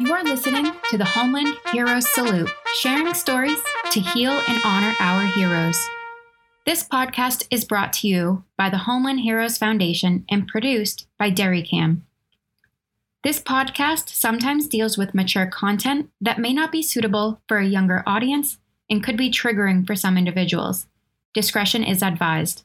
You are listening to the Homeland Heroes Salute, sharing stories to heal and honor our heroes. This podcast is brought to you by the Homeland Heroes Foundation and produced by DairyCam. This podcast sometimes deals with mature content that may not be suitable for a younger audience and could be triggering for some individuals. Discretion is advised.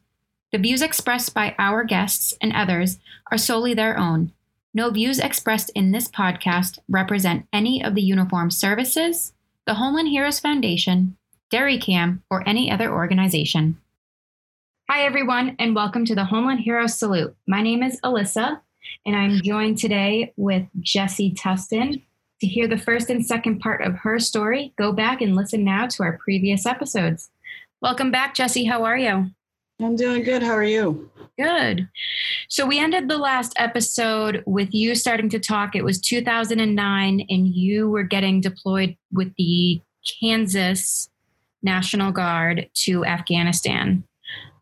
The views expressed by our guests and others are solely their own. No views expressed in this podcast represent any of the Uniform services, the Homeland Heroes Foundation, DairyCam, or any other organization. Hi, everyone, and welcome to the Homeland Heroes Salute. My name is Alyssa, and I'm joined today with Jessie Tustin. To hear the first and second part of her story, go back and listen now to our previous episodes. Welcome back, Jessie. How are you? I'm doing good. How are you? Good. So we ended the last episode with you starting to talk. It was 2009, and you were getting deployed with the Kansas National Guard to Afghanistan.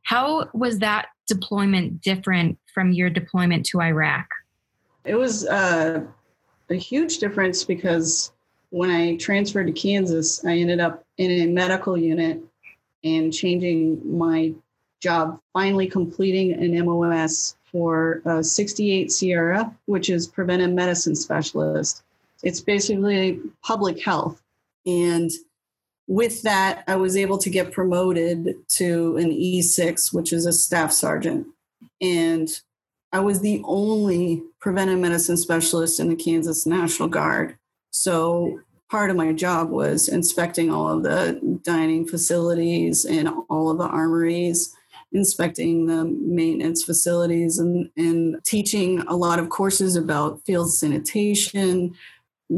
How was that deployment different from your deployment to Iraq? It was uh, a huge difference because when I transferred to Kansas, I ended up in a medical unit and changing my job finally completing an MOS for uh, 68 Sierra, which is preventive medicine specialist. It's basically public health. And with that, I was able to get promoted to an E6, which is a staff sergeant. And I was the only preventive medicine specialist in the Kansas National Guard. So part of my job was inspecting all of the dining facilities and all of the armories inspecting the maintenance facilities and, and teaching a lot of courses about field sanitation,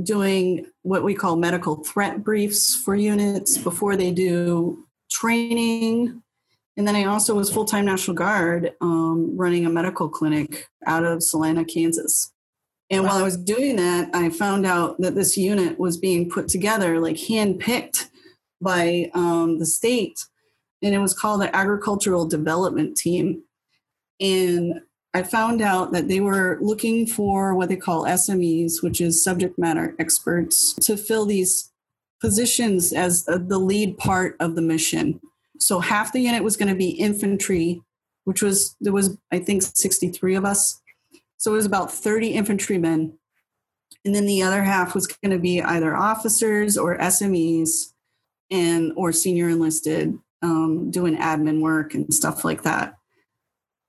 doing what we call medical threat briefs for units before they do training. And then I also was full time National Guard um, running a medical clinic out of Salina, Kansas. And while I was doing that, I found out that this unit was being put together, like handpicked by um, the state and it was called the Agricultural Development Team. And I found out that they were looking for what they call SMEs, which is subject matter experts, to fill these positions as uh, the lead part of the mission. So half the unit was going to be infantry, which was, there was, I think, 63 of us. So it was about 30 infantrymen. And then the other half was going to be either officers or SMEs and or senior enlisted um, doing admin work and stuff like that.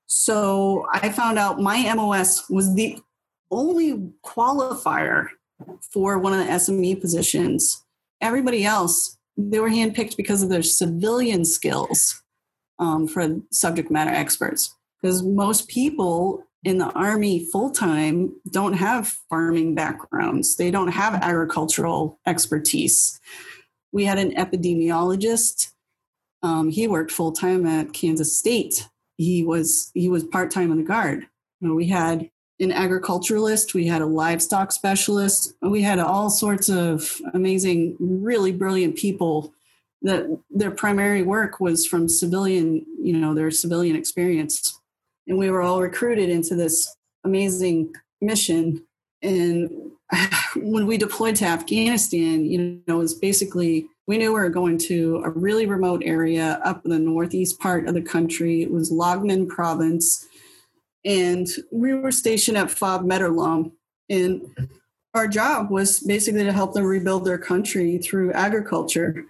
So I found out my MOS was the only qualifier for one of the SME positions. Everybody else, they were handpicked because of their civilian skills um, for subject matter experts. Because most people in the Army full time don't have farming backgrounds, they don't have agricultural expertise. We had an epidemiologist um, he worked full time at Kansas State. He was he was part time in the guard. We had an agriculturalist, we had a livestock specialist, we had all sorts of amazing, really brilliant people that their primary work was from civilian, you know, their civilian experience. And we were all recruited into this amazing mission. And when we deployed to Afghanistan, you know, it was basically we knew we were going to a really remote area up in the northeast part of the country. It was Laghman province. And we were stationed at Fob Mehtarlam. And our job was basically to help them rebuild their country through agriculture.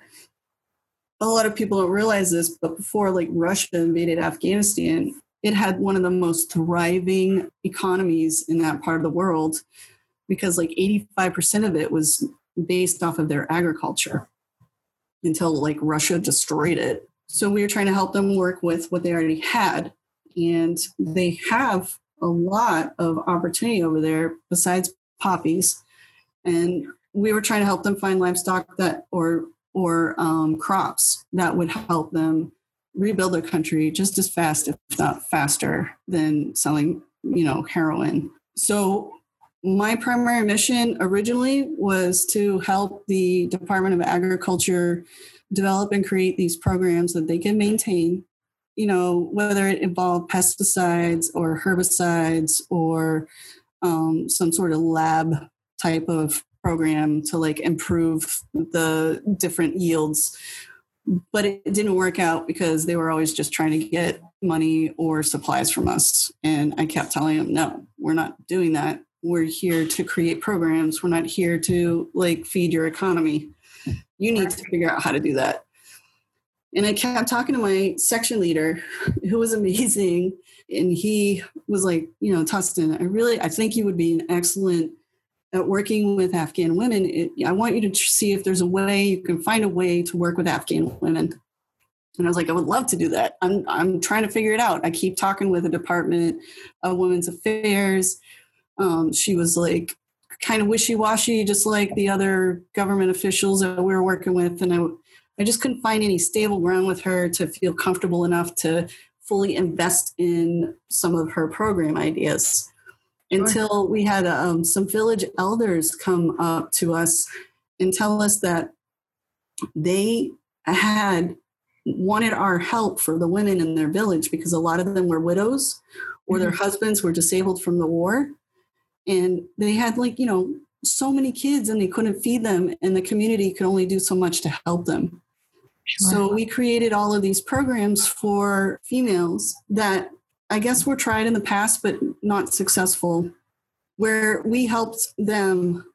A lot of people don't realize this, but before like Russia invaded Afghanistan, it had one of the most thriving economies in that part of the world because like 85% of it was based off of their agriculture until like Russia destroyed it. So we were trying to help them work with what they already had. And they have a lot of opportunity over there besides poppies. And we were trying to help them find livestock that or or um, crops that would help them rebuild their country just as fast, if not faster, than selling, you know, heroin. So my primary mission originally was to help the Department of Agriculture develop and create these programs that they can maintain, you know, whether it involved pesticides or herbicides or um, some sort of lab type of program to like improve the different yields. But it didn't work out because they were always just trying to get money or supplies from us. And i kept telling them no we're not doing that we're here to create programs we're not here to like feed your economy you need to figure out how to do that and i kept talking to my section leader who was amazing and he was like you know tustin i really i think you would be an excellent at working with Afghan women, it, I want you to see if there's a way you can find a way to work with Afghan women. And I was like, I would love to do that. I'm I'm trying to figure it out. I keep talking with the Department of Women's Affairs. Um, she was like kind of wishy-washy, just like the other government officials that we were working with, and I I just couldn't find any stable ground with her to feel comfortable enough to fully invest in some of her program ideas. Until we had um, some village elders come up to us and tell us that they had wanted our help for the women in their village because a lot of them were widows or mm-hmm. their husbands were disabled from the war and they had like you know so many kids and they couldn't feed them and the community could only do so much to help them sure. so we created all of these programs for females that I guess were tried in the past, but not successful, where we helped them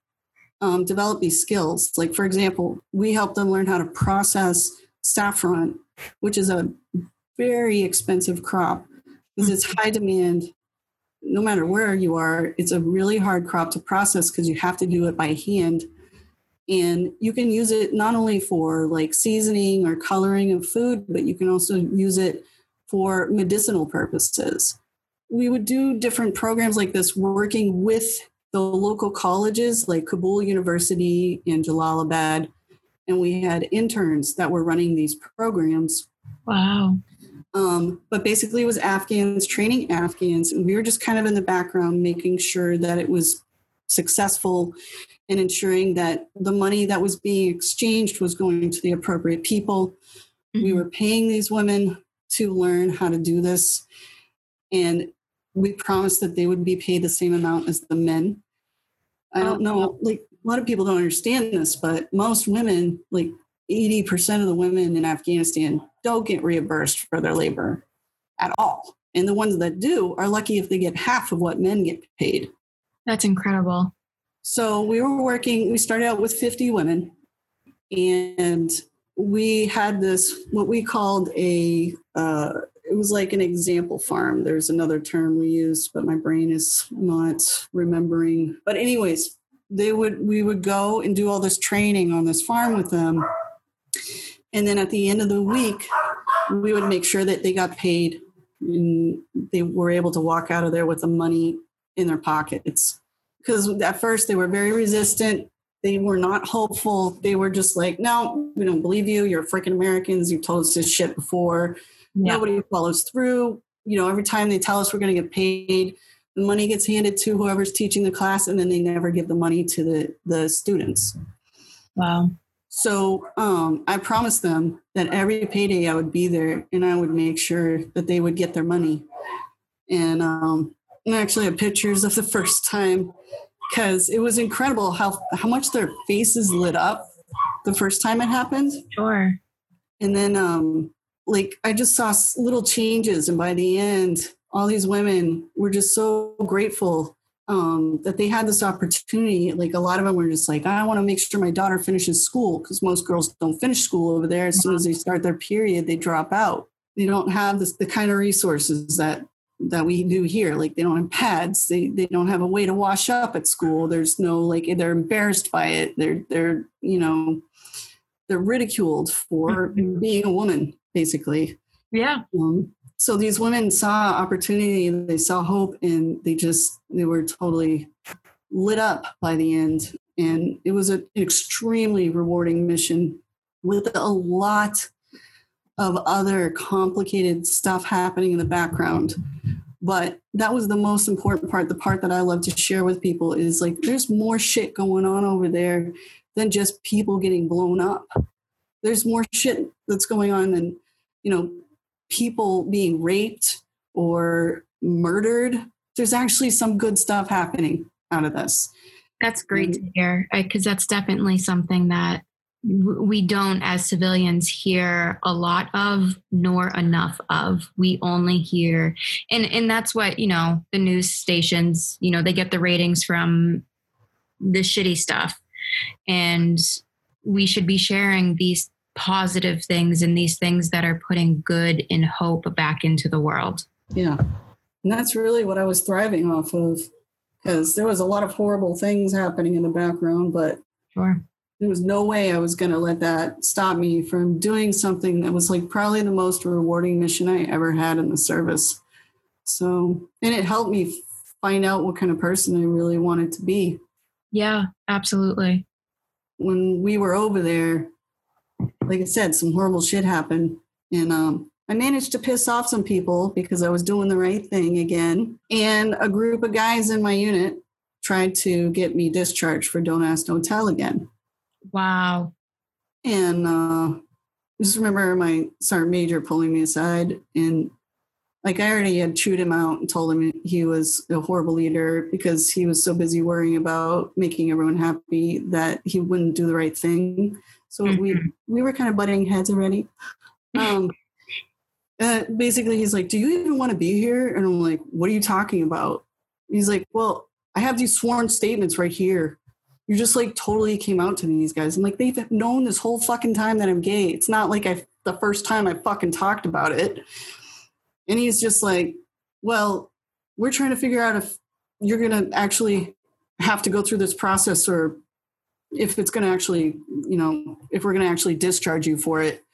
um, develop these skills. Like, for example, we helped them learn how to process saffron, which is a very expensive crop because it's high demand. No matter where you are, it's a really hard crop to process because you have to do it by hand. And you can use it not only for like seasoning or coloring of food, but you can also use it for medicinal purposes. We would do different programs like this working with the local colleges like Kabul University and Jalalabad. And we had interns that were running these programs. Wow. Um, but basically, it was Afghans training Afghans. And we were just kind of in the background making sure that it was successful and ensuring that the money that was being exchanged was going to the appropriate people. Mm-hmm. We were paying these women to learn how to do this. And we promised that they would be paid the same amount as the men. I don't know, like a lot of people don't understand this, but most women, like 80% of the women in Afghanistan, don't get reimbursed for their labor at all. And the ones that do are lucky if they get half of what men get paid. That's incredible. So we were working, we started out with 50 women, and we had this what we called a uh, it was like an example farm there's another term we used but my brain is not remembering but anyways they would we would go and do all this training on this farm with them and then at the end of the week we would make sure that they got paid and they were able to walk out of there with the money in their pockets because at first they were very resistant they were not hopeful. They were just like, no, we don't believe you. You're freaking Americans. You've told us this shit before. Yeah. Nobody follows through. You know, every time they tell us we're going to get paid, the money gets handed to whoever's teaching the class, and then they never give the money to the, the students. Wow. So um, I promised them that every payday I would be there and I would make sure that they would get their money. And um, I actually have pictures of the first time because it was incredible how how much their faces lit up the first time it happened. Sure. And then um like I just saw little changes and by the end all these women were just so grateful um, that they had this opportunity. Like a lot of them were just like, I want to make sure my daughter finishes school because most girls don't finish school over there. As soon as they start their period, they drop out. They don't have this, the kind of resources that that we do here. Like they don't have pads. They they don't have a way to wash up at school. There's no like they're embarrassed by it. They're they're you know they're ridiculed for mm-hmm. being a woman basically. Yeah. Um, so these women saw opportunity. They saw hope, and they just they were totally lit up by the end. And it was an extremely rewarding mission with a lot of other complicated stuff happening in the background. But that was the most important part. The part that I love to share with people is like there's more shit going on over there than just people getting blown up. There's more shit that's going on than, you know, people being raped or murdered. There's actually some good stuff happening out of this. That's great mm. to hear because that's definitely something that we don't as civilians hear a lot of nor enough of we only hear and and that's what you know the news stations you know they get the ratings from the shitty stuff and we should be sharing these positive things and these things that are putting good and hope back into the world yeah and that's really what i was thriving off of because there was a lot of horrible things happening in the background but sure there was no way I was going to let that stop me from doing something that was like probably the most rewarding mission I ever had in the service. So, and it helped me find out what kind of person I really wanted to be. Yeah, absolutely. When we were over there, like I said, some horrible shit happened. And um, I managed to piss off some people because I was doing the right thing again. And a group of guys in my unit tried to get me discharged for Don't Ask, Don't Tell again. Wow. And uh, just remember my sergeant major pulling me aside and like I already had chewed him out and told him he was a horrible leader because he was so busy worrying about making everyone happy that he wouldn't do the right thing. So mm-hmm. we we were kind of butting heads already. Um, uh, basically, he's like, "Do you even want to be here?" And I'm like, "What are you talking about?" He's like, "Well, I have these sworn statements right here you just like totally came out to these guys. I'm like, they've known this whole fucking time that I'm gay. It's not like I the first time I fucking talked about it. And he's just like, well, we're trying to figure out if you're gonna actually have to go through this process or if it's gonna actually, you know, if we're gonna actually discharge you for it.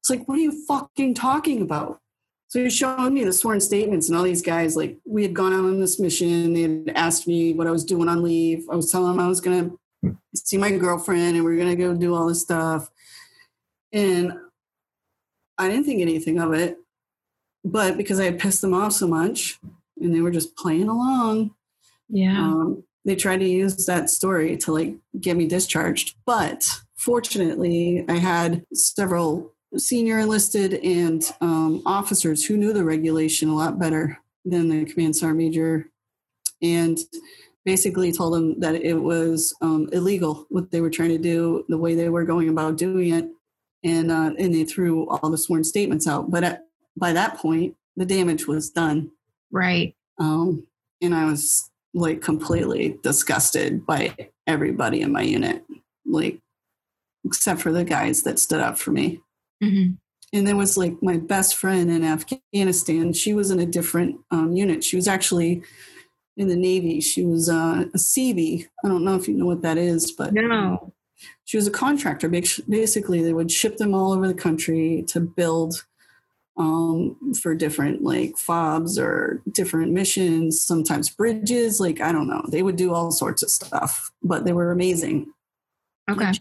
It's like, what are you fucking talking about? So he's showing me the sworn statements and all these guys, like we had gone out on this mission. They had asked me what I was doing on leave. I was telling them I was going to see my girlfriend and we are going to go do all this stuff. And I didn't think anything of it. But because I had pissed them off so much and they were just playing along. Yeah. Um, they tried to use that story to like get me discharged. But fortunately, I had several senior enlisted and um, officers who knew the regulation a lot better than the command sergeant major and basically told them that it was um, illegal what they were trying to do the way they were going about doing it and uh, and they threw all the sworn statements out. But at, by that point the damage was done. Right. Um, and i was like completely disgusted by everybody in my unit like except for the guys that stood up for me Mm-hmm. And there was like my best friend in Afghanistan. She was in a different um, unit. She was actually in the Navy. She was uh, a Seabee. I don't know if you know what that is, but no. She was a contractor. Basically, they would ship them all over the country to build um, for different like fobs or different missions, sometimes bridges. Like, I don't know. They would do all sorts of stuff, but they were amazing. Okay.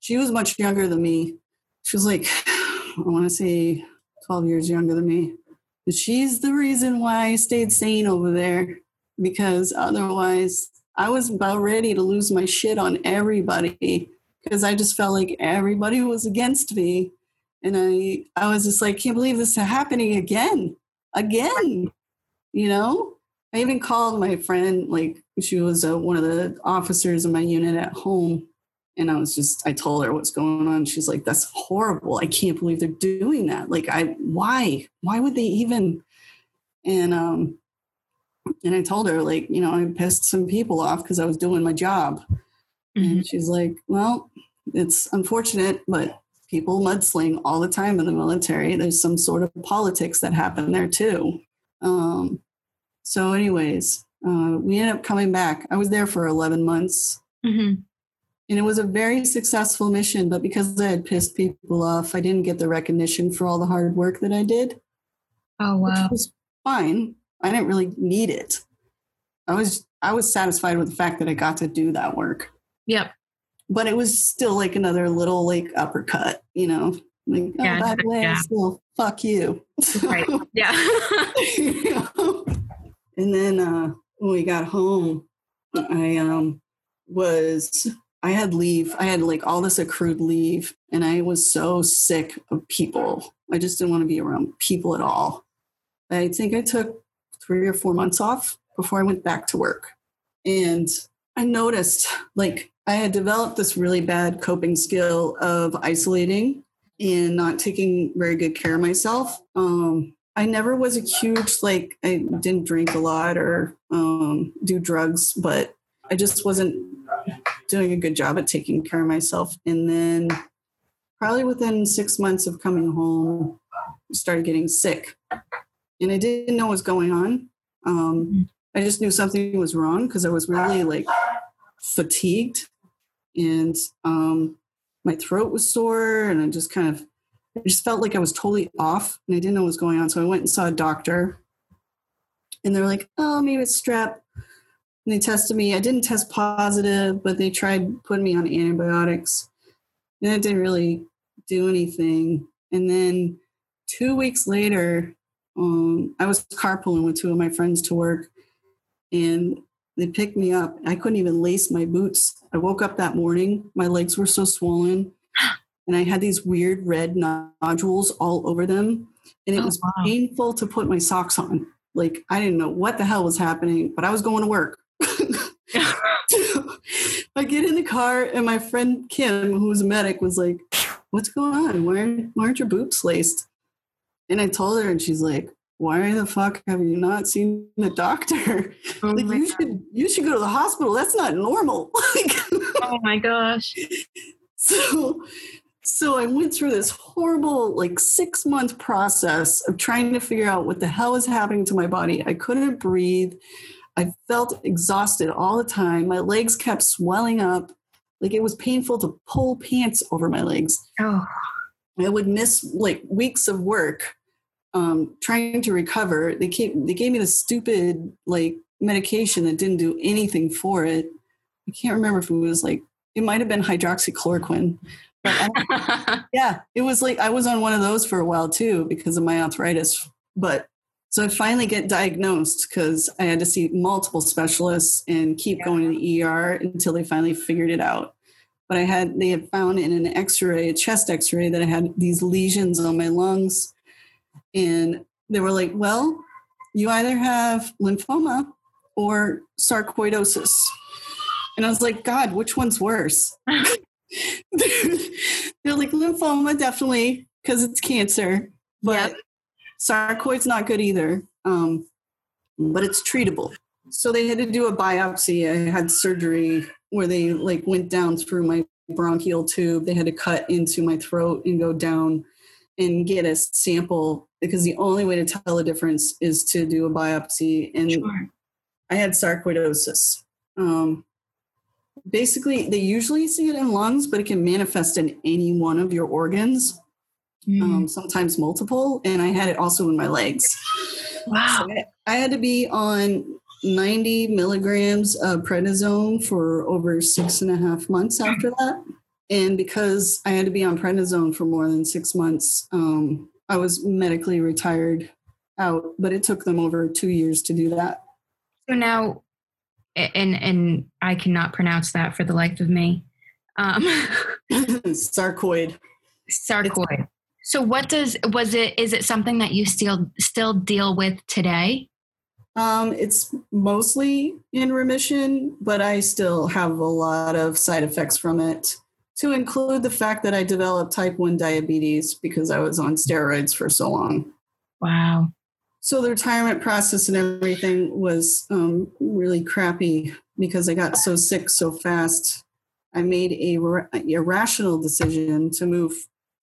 She was much younger than me she was like, I want to say 12 years younger than me. But she's the reason why I stayed sane over there because otherwise I was about ready to lose my shit on everybody because I just felt like everybody was against me. And I, I was just like, can't believe this is happening again, again. You know, I even called my friend, like she was uh, one of the officers in my unit at home, and I was just, I told her what's going on. She's like, that's horrible. I can't believe they're doing that. Like, I, why? Why would they even? And, um, and I told her, like, you know, I pissed some people off because I was doing my job. Mm-hmm. And she's like, well, it's unfortunate, but people mudsling all the time in the military. There's some sort of politics that happen there too. Um, so, anyways, uh, we ended up coming back. I was there for 11 months. Mm-hmm and it was a very successful mission but because i had pissed people off i didn't get the recognition for all the hard work that i did oh wow which was fine i didn't really need it i was i was satisfied with the fact that i got to do that work yep but it was still like another little like uppercut you know like oh, yeah, by the way yeah. still fuck you right yeah you know? and then uh when we got home i um was I had leave. I had like all this accrued leave, and I was so sick of people. I just didn't want to be around people at all. I think I took three or four months off before I went back to work. And I noticed like I had developed this really bad coping skill of isolating and not taking very good care of myself. Um, I never was a huge like I didn't drink a lot or um, do drugs, but I just wasn't doing a good job at taking care of myself. And then probably within six months of coming home, I started getting sick, and I didn't know what was going on. Um, I just knew something was wrong because I was really like fatigued, and um, my throat was sore, and I just kind of I just felt like I was totally off and I didn't know what was going on. So I went and saw a doctor and they're like, oh, maybe it's strep. And they tested me. I didn't test positive, but they tried putting me on antibiotics. And it didn't really do anything. And then two weeks later, um, I was carpooling with two of my friends to work and they picked me up. I couldn't even lace my boots. I woke up that morning. My legs were so swollen and I had these weird red nodules all over them. And it oh, was wow. painful to put my socks on. Like I didn't know what the hell was happening, but I was going to work. I get in the car and my friend Kim, who was a medic, was like, What's going on? Why, why aren't your boots laced? And I told her and she's like, Why the fuck have you not seen the doctor? Oh like you God. should you should go to the hospital. That's not normal. Oh my gosh. So so I went through this horrible, like six month process of trying to figure out what the hell is happening to my body. I couldn't breathe. I felt exhausted all the time. My legs kept swelling up. Like it was painful to pull pants over my legs. Oh. I would miss like weeks of work um, trying to recover. They came, they gave me this stupid like medication that didn't do anything for it. I can't remember if it was like it might have been hydroxychloroquine, but yeah, it was like I was on one of those for a while too because of my arthritis. But so I finally get diagnosed because I had to see multiple specialists and keep yeah. going to the ER until they finally figured it out. But I had they had found in an X-ray, a chest X-ray, that I had these lesions on my lungs, and they were like, "Well, you either have lymphoma or sarcoidosis." And I was like, God, which one's worse? they're like lymphoma, definitely, because it's cancer. But yep. sarcoid's not good either. Um, but it's treatable. So they had to do a biopsy. I had surgery where they like went down through my bronchial tube. They had to cut into my throat and go down and get a sample because the only way to tell the difference is to do a biopsy. And sure. I had sarcoidosis. Um, basically they usually see it in lungs but it can manifest in any one of your organs mm. um, sometimes multiple and i had it also in my legs. Wow. So I, had to be on 90 milligrams of prednisone for over six and a half months after that. And because i had to be on prednisone for more than six months um, i was medically retired out but it took them over two years to do that. So now and and I cannot pronounce that for the life of me. Um, sarcoid. Sarcoid. So what does was it? Is it something that you still still deal with today? Um, it's mostly in remission, but I still have a lot of side effects from it. To include the fact that I developed type one diabetes because I was on steroids for so long. Wow so the retirement process and everything was um, really crappy because I got so sick so fast. I made a, a rational decision to move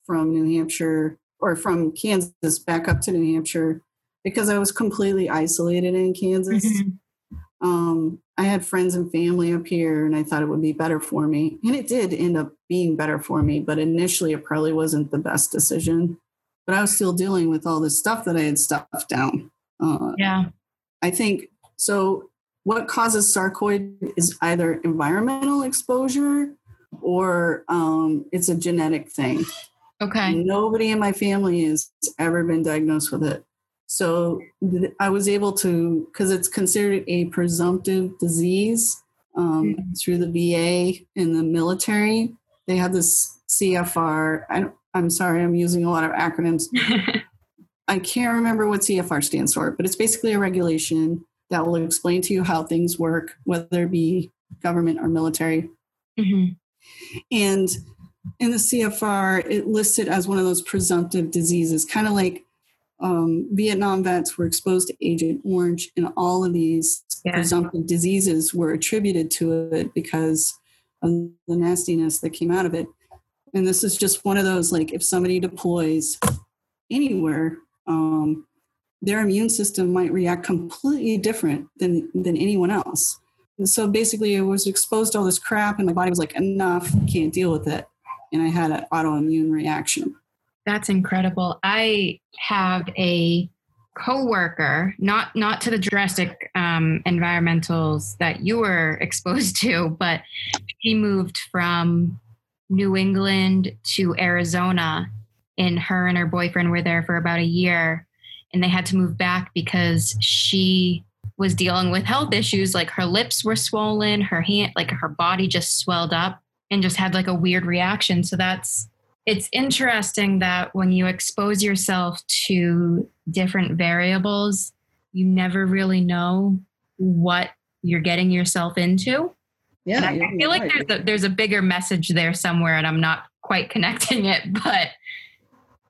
from New Hampshire or from Kansas back up to New Hampshire because I was completely isolated in Kansas. Mm-hmm. Um, I had friends and family up here, and I thought it would be better for me. And it did end up being better for me, but initially it probably wasn't the best decision but I was still dealing with all this stuff that I had stuffed down. Uh, yeah. I think so. What causes sarcoid is either environmental exposure or um, it's a genetic thing. Okay. Nobody in my family has ever been diagnosed with it. So I was able to, because it's considered a presumptive disease um, mm-hmm. through the VA and the military. They have this CFR. I don't, I'm sorry, I'm using a lot of acronyms. I can't remember what CFR stands for, but it's basically a regulation that will explain to you how things work, whether it be government or military. Mhm. And in the CFR, it lists it as one of those presumptive diseases, kind of like um, Vietnam vets were exposed to Agent Orange, and all of these Yeah. presumptive diseases were attributed to it because of the nastiness that came out of it. And this is just one of those like if somebody deploys anywhere, um, their immune system might react completely different than than anyone else. And so basically, I was exposed to all this crap, and my body was like, enough, can't deal with it, and I had an autoimmune reaction. That's incredible. I have a coworker, not not to the drastic um, environmentals that you were exposed to, but he moved from New England to Arizona, and her and her boyfriend were there for about a year, and they had to move back because she was dealing with health issues like her lips were swollen her hand like her body just swelled up and just had like a weird reaction so that's it's interesting that when you expose yourself to different variables, you never really know what you're getting yourself into. Yeah, I, I feel like right. there's a, there's a bigger message there somewhere, and I'm not quite connecting it. But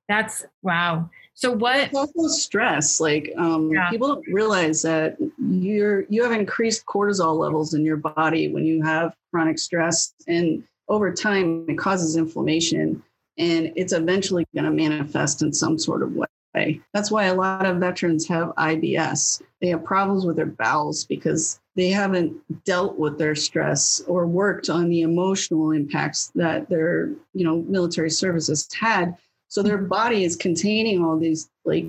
that's wow. So what? It's also stress. Like um, Yeah. people don't realize that you're you have increased cortisol levels in your body when you have chronic stress, and over time it causes inflammation, and it's eventually going to manifest in some sort of way. That's why a lot of veterans have IBS. They have problems with their bowels because they haven't dealt with their stress or worked on the emotional impacts that their you know military services had so their body is containing all these like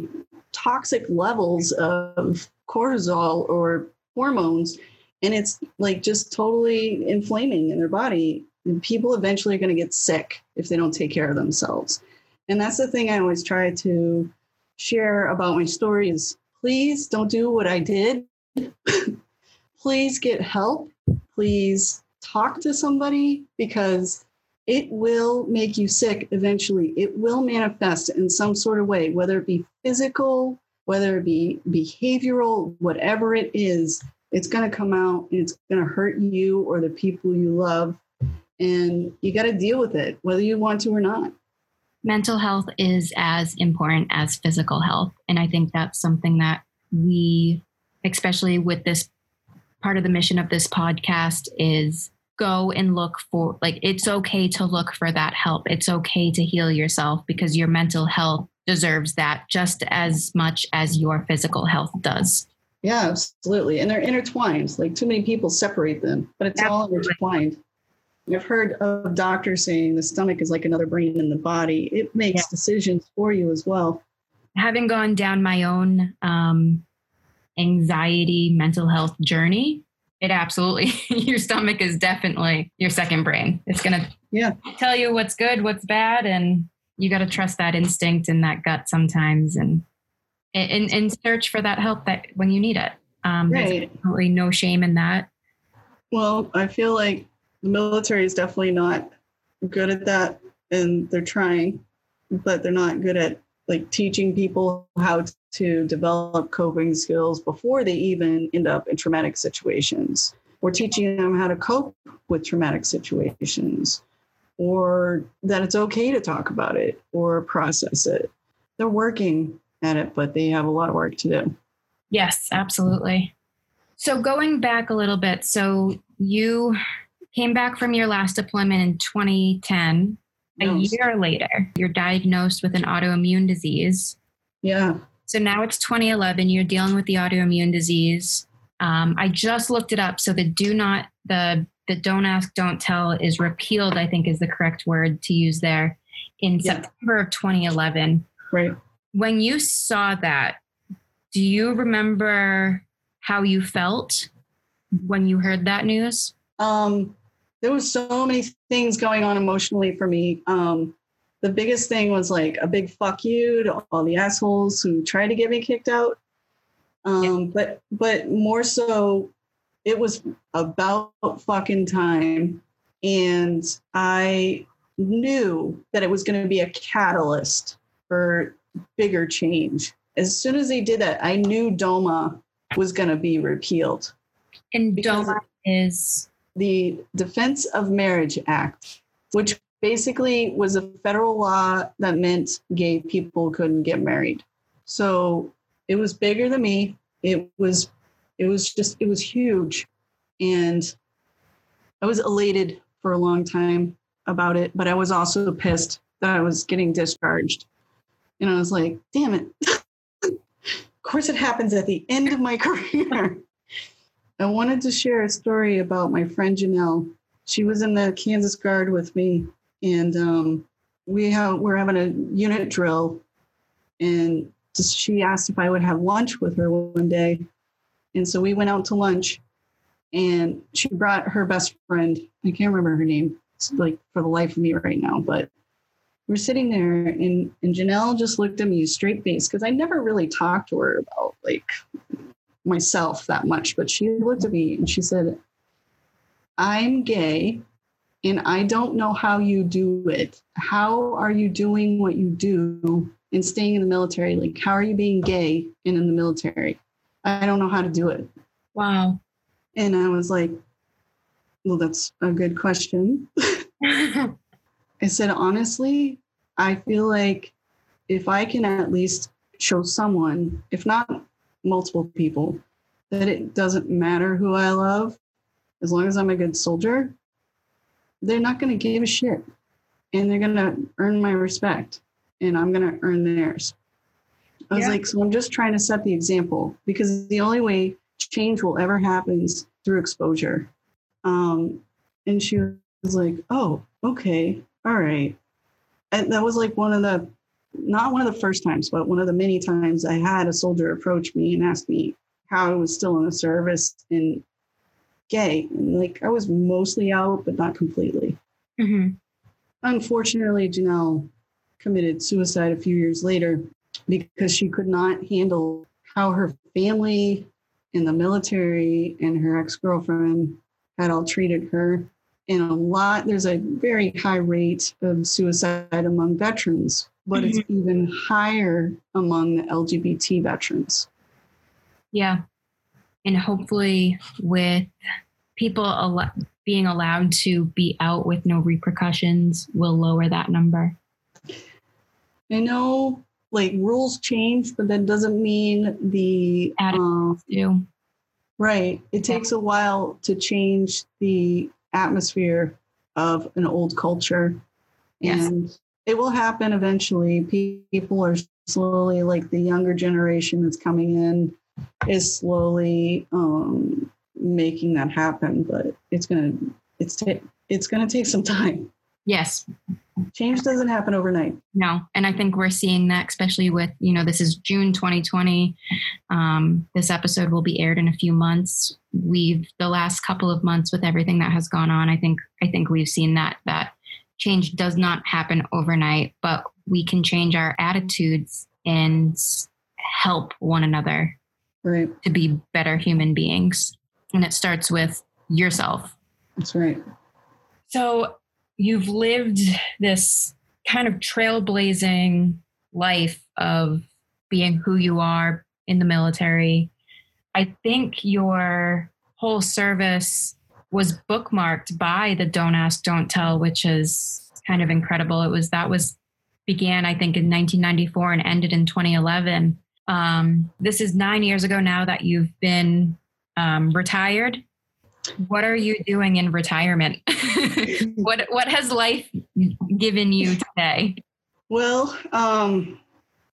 toxic levels of cortisol or hormones, and it's like just totally inflaming in their body. And people eventually are going to get sick if they don't take care of themselves. And that's the thing I always try to share about my story is please don't do what I did. please get help. Please talk to somebody because it will make you sick eventually. It will manifest in some sort of way, whether it be physical, whether it be behavioral, whatever it is, it's going to come out and it's going to hurt you or the people you love. And you got to deal with it, whether you want to or not. Mental health is as important as physical health. And I think that's something that we, especially with this part of the mission of this podcast, is go and look for like it's okay to look for that help. It's okay to heal yourself because your mental health deserves that just as much as your physical health does. Yeah, absolutely. And they're intertwined. Like too many people separate them, but it's all intertwined. I've heard of doctors saying the stomach is like another brain in the body. It makes Yeah. decisions for you as well. Having gone down my own um, anxiety, mental health journey, it absolutely, your stomach is definitely your second brain. It's going to Yeah. tell you what's good, what's bad, and you got to trust that instinct and that gut sometimes and, and, and search for that help that when you need it. Um, There's Right. absolutely no shame in that. Well, I feel like the military is definitely not good at that, and they're trying, but they're not good at like teaching people how to develop coping skills before they even end up in traumatic situations. Or teaching them how to cope with traumatic situations, or that it's okay to talk about it or process it. They're working at it, but they have a lot of work to do. Yes, absolutely. So going back a little bit, so you came back from your last deployment in 2010. A year later, you're diagnosed with an autoimmune disease. Yeah. So now it's 2011. You're dealing with the autoimmune disease. Um, I just looked it up. So the do not the the don't ask, don't tell is repealed. I think is the correct word to use there in Yeah. September of 2011 Right. when you saw that, do you remember how you felt when you heard that news? um, there was so many things going on emotionally for me. Um, the biggest thing was like a big fuck you to all the assholes who tried to get me kicked out. Um, But but more so, it was about fucking time, and I knew that it was going to be a catalyst for bigger change. As soon as they did that, I knew DOMA was going to be repealed. And DOMA is the Defense of Marriage Act, which basically was a federal law that meant gay people couldn't get married. So it was bigger than me. It was it was just it was huge and I was elated for a long time about it, but I was also pissed that I was getting discharged. And I was like, damn it. of course it happens at the end of my career. I wanted to share a story about my friend Janelle. She was in the Kansas Guard with me, and um, we have we're having a unit drill, and she asked if I would have lunch with her one day, and so we went out to lunch, and she brought her best friend. I can't remember her name, it's like for the life of me right now, but we're sitting there, and and Janelle just looked at me straight face because I never really talked to her about like myself that much, but she looked at me and she said, I'm gay and I don't know how you do it. How are you doing what you do and staying in the military? Like, how are you being gay and in the military? I don't know how to do it. Wow. And I was like, well, that's a good question. I said, honestly, I feel like if I can at least show someone, if not multiple people that it doesn't matter who I love, as long as I'm a good soldier, they're not going to give a shit. And they're going to earn my respect and I'm going to earn theirs. I was yeah. like, so I'm just trying to set the example because the only way change will ever happen is through exposure. Um, and she was like, oh, okay, all right. And that was like one of the not one of the first times, but one of the many times I had a soldier approach me and ask me how I was still in the service and gay. And like I was mostly out, but not completely. Mm-hmm. Unfortunately, Janelle committed suicide a few years later because she could not handle how her family in the military and her ex girlfriend had all treated her. And a lot, there's a very high rate of suicide among veterans but mm-hmm. it's even higher among the LGBT veterans. Yeah. And hopefully, with people al- being allowed to be out with no repercussions, will lower that number. I know like rules change, but that doesn't mean the attitudes um, do. Right. It takes a while to change the atmosphere of an old culture. Yes. And it will happen eventually. People are slowly, like the younger generation that's coming in, is slowly um, making that happen. But it's gonna it's ta- it's gonna take some time. Yes. Change doesn't happen overnight. No, and I think we're seeing that, especially with you know this is June 2020. Um, this episode will be aired in a few months. We've the last couple of months with everything that has gone on. I think I think we've seen that that change does not happen overnight, but we can change our attitudes and help one another right. to be better human beings. And it starts with yourself. That's right. So you've lived this kind of trailblazing life of being who you are in the military. I think your whole service was bookmarked by the Don't Ask, Don't Tell, which is kind of incredible. It was that was began, I think, in 1994 and ended in 2011. Um, this is nine years ago now that you've been um, retired. What are you doing in retirement? what what has life given you today? Well, um,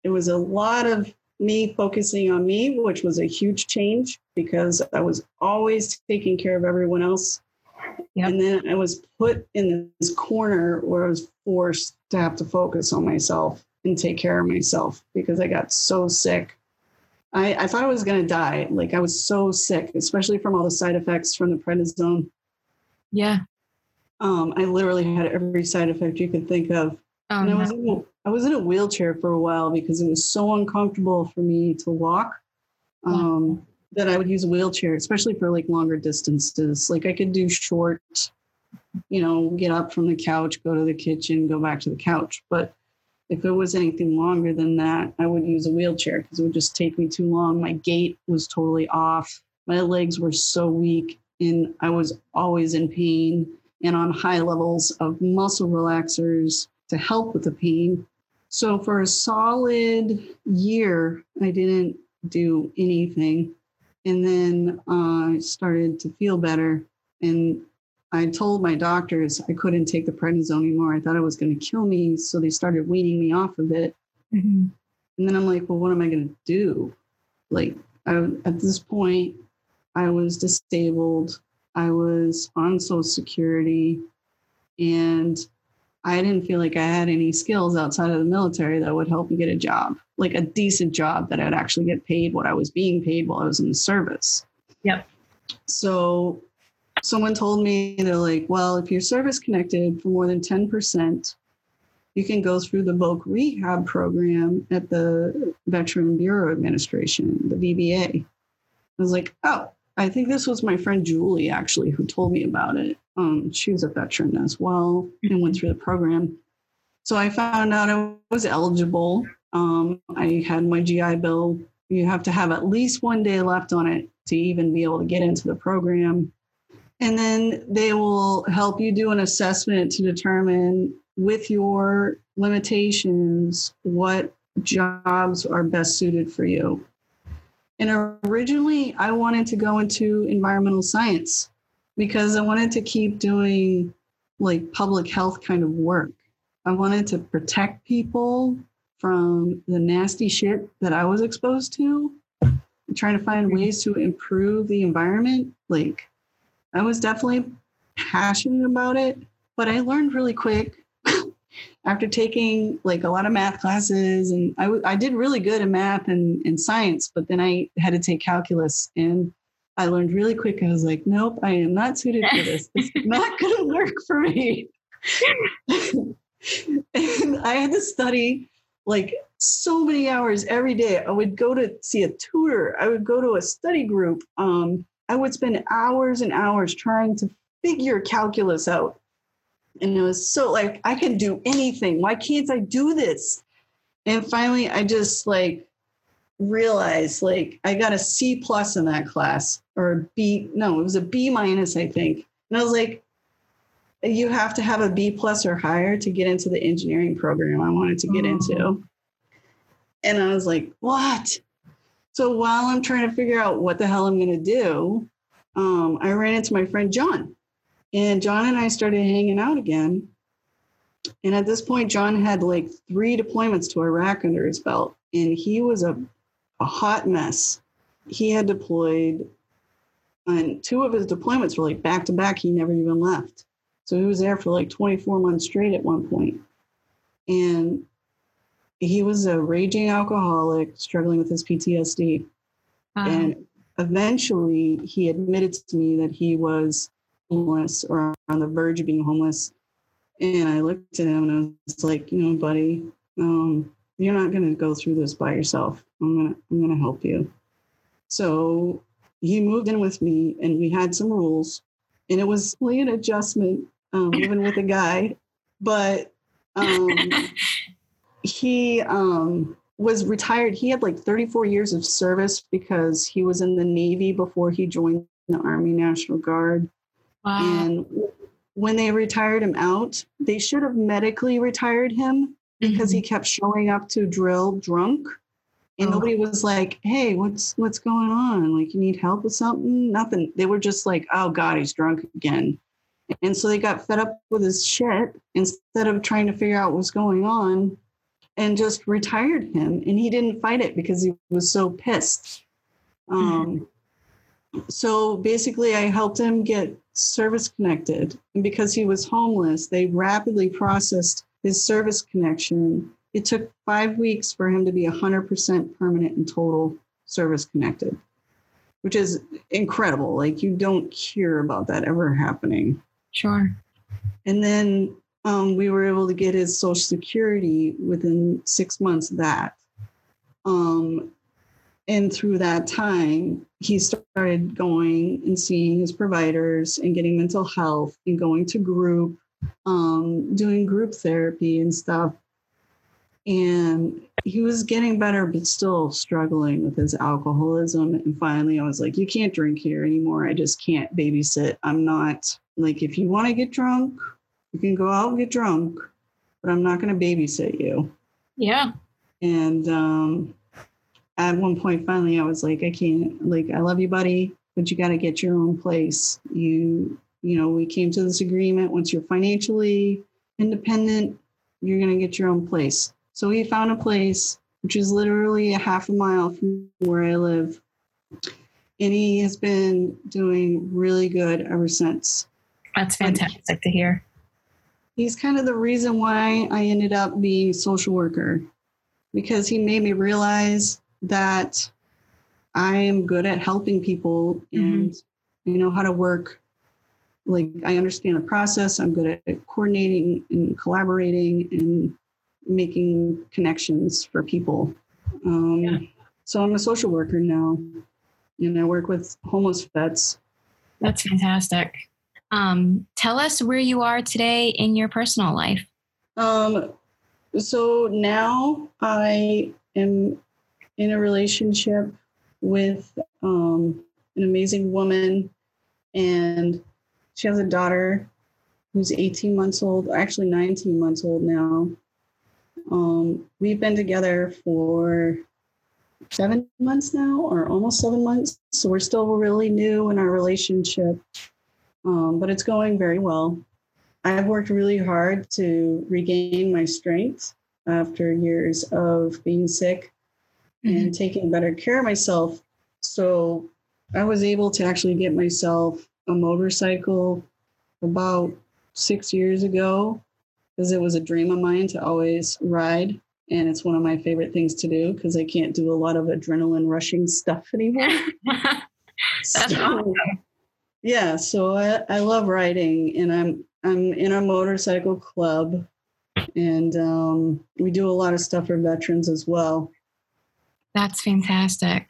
it was a lot of me focusing on me, which was a huge change because I was always taking care of everyone else. Yep. And then I was put in this corner where I was forced to have to focus on myself and take care of myself because I got so sick. I, I thought I was going to die. Like I was so sick, especially from all the side effects from the prednisone. Yeah. Um, I literally had every side effect you could think of. Oh, and I was, I was in a wheelchair for a while because it was so uncomfortable for me to walk um, that I would use a wheelchair, especially for like longer distances. Like I could do short, you know, get up from the couch, go to the kitchen, go back to the couch. But if it was anything longer than that, I would use a wheelchair because it would just take me too long. My gait was totally off. My legs were so weak. and I was always in pain and on high levels of muscle relaxers to help with the pain. So for a solid year, I didn't do anything. And then uh, I started to feel better. And I told my doctors I couldn't take the prednisone anymore. I thought it was going to kill me. So they started weaning me off of it. Mm-hmm. And then I'm like, well, what am I going to do? Like, I, at this point, I was disabled. I was on Social Security. And I didn't feel like I had any skills outside of the military that would help me get a job, like a decent job that I'd actually get paid what I was being paid while I was in the service. Yep. So someone told me they're like, well, if you're service connected for more than 10%, you can go through the VOC rehab program at the Veteran Bureau Administration, the VBA. I was like, oh, I think this was my friend Julie actually who told me about it. Um, she was a veteran as well and went through the program. So I found out I was eligible. Um, I had my GI Bill. You have to have at least one day left on it to even be able to get into the program. And then they will help you do an assessment to determine with your limitations what jobs are best suited for you. And originally, I wanted to go into environmental science because I wanted to keep doing like public health kind of work. I wanted to protect people from the nasty shit that I was exposed to, trying to find ways to improve the environment. Like, I was definitely passionate about it, but I learned really quick after taking like a lot of math classes and I, w- I did really good in math and, and science but then i had to take calculus and i learned really quick. I was like nope i am not suited for this. It's not going to work for me. And i had to study like so many hours every day. I would go to see a tutor. I would go to a study group. Um, i would spend hours and hours trying to figure calculus out and it was so like i can do anything. Why can't i do this? And finally i just like realized like i got a c plus in that class or a b no it was a b minus i think. And i was like you have to have a b plus or higher to get into the engineering program i wanted to get oh. into and i was like what? So while i'm trying to figure out what the hell i'm going to do um, i ran into my friend john and John and I started hanging out again. And at this point, John had like three deployments to Iraq under his belt, and he was a, a hot mess. He had deployed, and two of his deployments were like back to back. He never even left. So he was there for like 24 months straight at one point. And he was a raging alcoholic struggling with his PTSD. Uh-huh. And eventually he admitted to me that he was homeless or on the verge of being homeless. And I looked at him and I was like, you know, buddy, um, you're not going to go through this by yourself. I'm going to, I'm going to help you. So he moved in with me and we had some rules and it was really an adjustment um, living with a guy, but um, he um, was retired. He had like 34 years of service because he was in the Navy before he joined the Army National Guard. Wow. And when they retired him out, they should have medically retired him because mm-hmm. he kept showing up to drill drunk. And oh. nobody was like, "Hey, what's what's going on? Like, you need help with something?" Nothing. They were just like, "Oh God, he's drunk again." And so they got fed up with his shit instead of trying to figure out what's going on, and just retired him. And he didn't fight it because he was so pissed. Mm-hmm. Um, so basically, I helped him get service connected. And because he was homeless, they rapidly processed his service connection. It took five weeks for him to be 100% permanent and total service connected, which is incredible. Like, you don't hear about that ever happening. Sure. And then um, we were able to get his Social Security within six months of that. Um, and through that time, he started going and seeing his providers and getting mental health and going to group, um, doing group therapy and stuff. and he was getting better, but still struggling with his alcoholism. And finally, I was like, You can't drink here anymore. I just can't babysit. I'm not like, if you want to get drunk, you can go out and get drunk, but I'm not going to babysit you. Yeah. And um, at one point, finally, I was like, I can't, like, I love you, buddy, but you got to get your own place. You, you know, we came to this agreement. Once you're financially independent, you're going to get your own place. So we found a place, which is literally a half a mile from where I live. And he has been doing really good ever since. That's fantastic to hear. He's kind of the reason why I ended up being a social worker because he made me realize that I am good at helping people and mm-hmm. I know how to work. Like I understand the process. I'm good at coordinating and collaborating and making connections for people. Um, yeah. So I'm a social worker now, and I work with homeless vets. That's fantastic. Um, tell us where you are today in your personal life. Um, so now I am in a relationship with um, an amazing woman, and she has a daughter who's 18 months old, actually 19 months old now. Um, we've been together for seven months now, or almost seven months. So we're still really new in our relationship, um, but it's going very well. I've worked really hard to regain my strength after years of being sick. And taking better care of myself. So I was able to actually get myself a motorcycle about six years ago because it was a dream of mine to always ride. And it's one of my favorite things to do because I can't do a lot of adrenaline rushing stuff anymore. That's so, awesome. Yeah, so I, I love riding and I'm I'm in a motorcycle club and um, we do a lot of stuff for veterans as well. That's fantastic.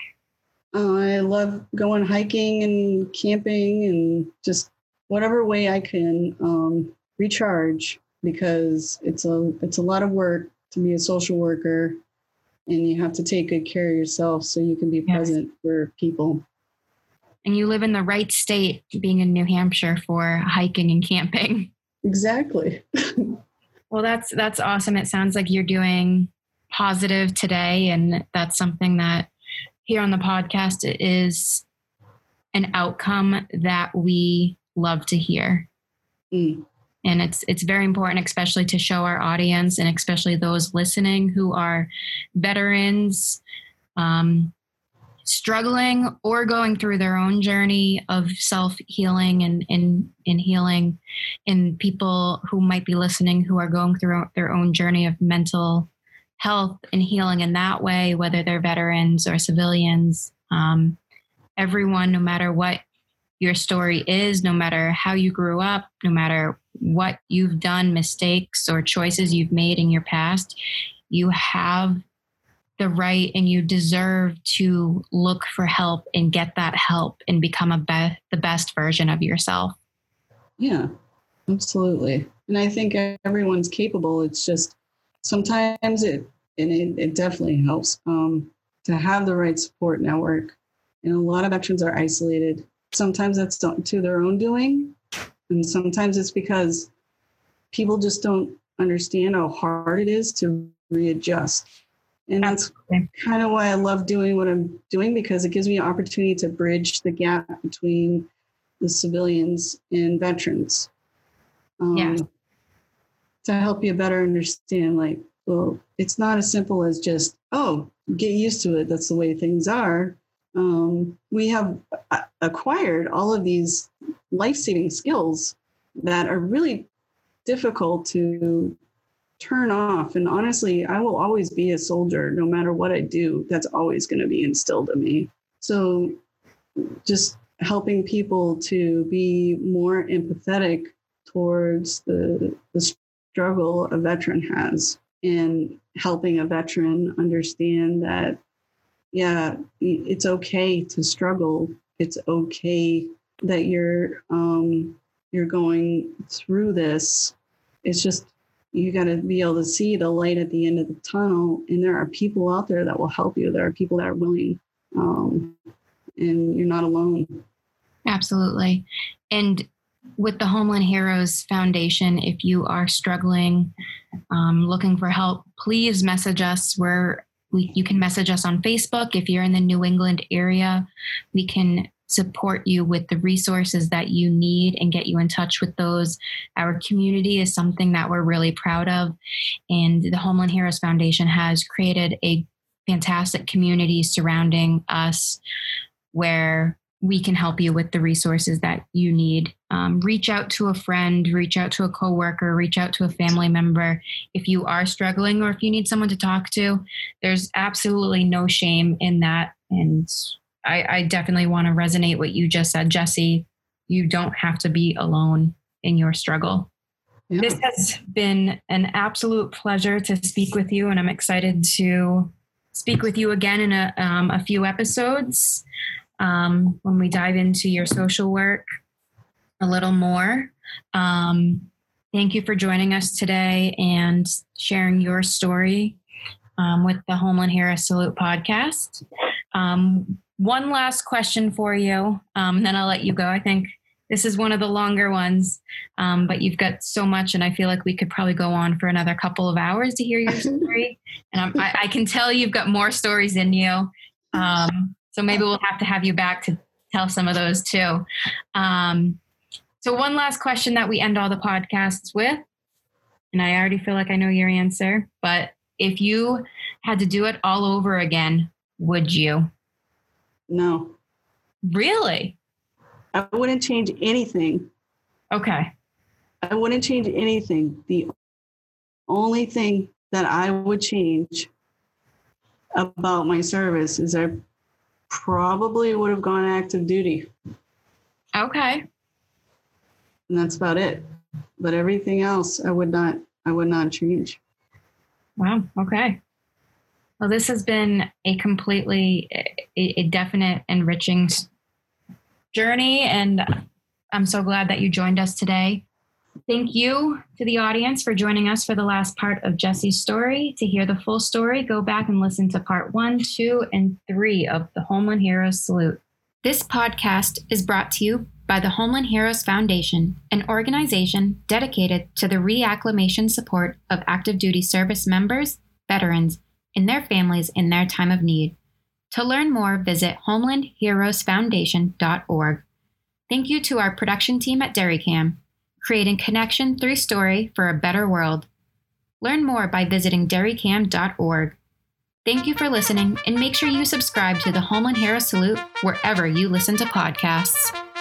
Uh, I love going hiking and camping and just whatever way I can um, recharge because it's a it's a lot of work to be a social worker and you have to take good care of yourself so you can be yes. present for people and you live in the right state being in new hampshire for hiking and camping exactly well that's that's awesome it sounds like you're doing positive today and that's something that here on the podcast is an outcome that we love to hear. Mm. And it's it's very important especially to show our audience and especially those listening who are veterans um, struggling or going through their own journey of self healing and in in healing in people who might be listening who are going through their own journey of mental health and healing in that way whether they're veterans or civilians um, everyone no matter what your story is, no matter how you grew up, no matter what you've done, mistakes or choices you've made in your past, you have the right and you deserve to look for help and get that help and become a be- the best version of yourself. Yeah, absolutely. And I think everyone's capable. It's just sometimes it and it, it definitely helps um, to have the right support network. And a lot of veterans are isolated sometimes that's to their own doing and sometimes it's because people just don't understand how hard it is to readjust and that's kind of why i love doing what i'm doing because it gives me an opportunity to bridge the gap between the civilians and veterans um, yeah. To help you better understand like well it's not as simple as just oh get used to it that's the way things are um, we have acquired all of these life saving skills that are really difficult to turn off. And honestly, I will always be a soldier no matter what I do. That's always going to be instilled in me. So just helping people to be more empathetic towards the, the struggle a veteran has in helping a veteran understand that yeah, it's okay to struggle. It's okay that you're um, you're going through this. It's just you got to be able to see the light at the end of the tunnel and there are people out there that will help you there are people that are willing um, and you're not alone absolutely and with the homeland heroes foundation if you are struggling um, looking for help please message us where we, you can message us on facebook if you're in the new england area we can support you with the resources that you need and get you in touch with those. Our community is something that we're really proud of. And the Homeland Heroes Foundation has created a fantastic community surrounding us where we can help you with the resources that you need. Um, reach out to a friend, reach out to a coworker, reach out to a family member if you are struggling or if you need someone to talk to. There's absolutely no shame in that. And I, I definitely want to resonate what you just said, Jesse. You don't have to be alone in your struggle. Yeah. This has been an absolute pleasure to speak with you, and I'm excited to speak with you again in a, um, a few episodes um, when we dive into your social work a little more. Um, thank you for joining us today and sharing your story um, with the Homeland Heroes Salute podcast. Um, one last question for you, um, and then I'll let you go. I think this is one of the longer ones, um, but you've got so much, and I feel like we could probably go on for another couple of hours to hear your story. and I, I can tell you've got more stories in you. Um, so maybe we'll have to have you back to tell some of those too. Um, so, one last question that we end all the podcasts with, and I already feel like I know your answer, but if you had to do it all over again, would you? No. Really? I wouldn't change anything. Okay. I wouldn't change anything. The only thing that I would change about my service is I probably would have gone active duty. Okay. And that's about it. But everything else I would not I would not change. Wow. Okay. Well, this has been a completely, a, a definite enriching journey, and I'm so glad that you joined us today. Thank you to the audience for joining us for the last part of Jesse's story. To hear the full story, go back and listen to part one, two, and three of the Homeland Heroes Salute. This podcast is brought to you by the Homeland Heroes Foundation, an organization dedicated to the reacclimation support of active duty service members, veterans, and their families in their time of need. To learn more, visit homelandheroesfoundation.org. Thank you to our production team at DerryCAM, creating connection through story for a better world. Learn more by visiting derrycam.org. Thank you for listening, and make sure you subscribe to the Homeland Hero Salute wherever you listen to podcasts.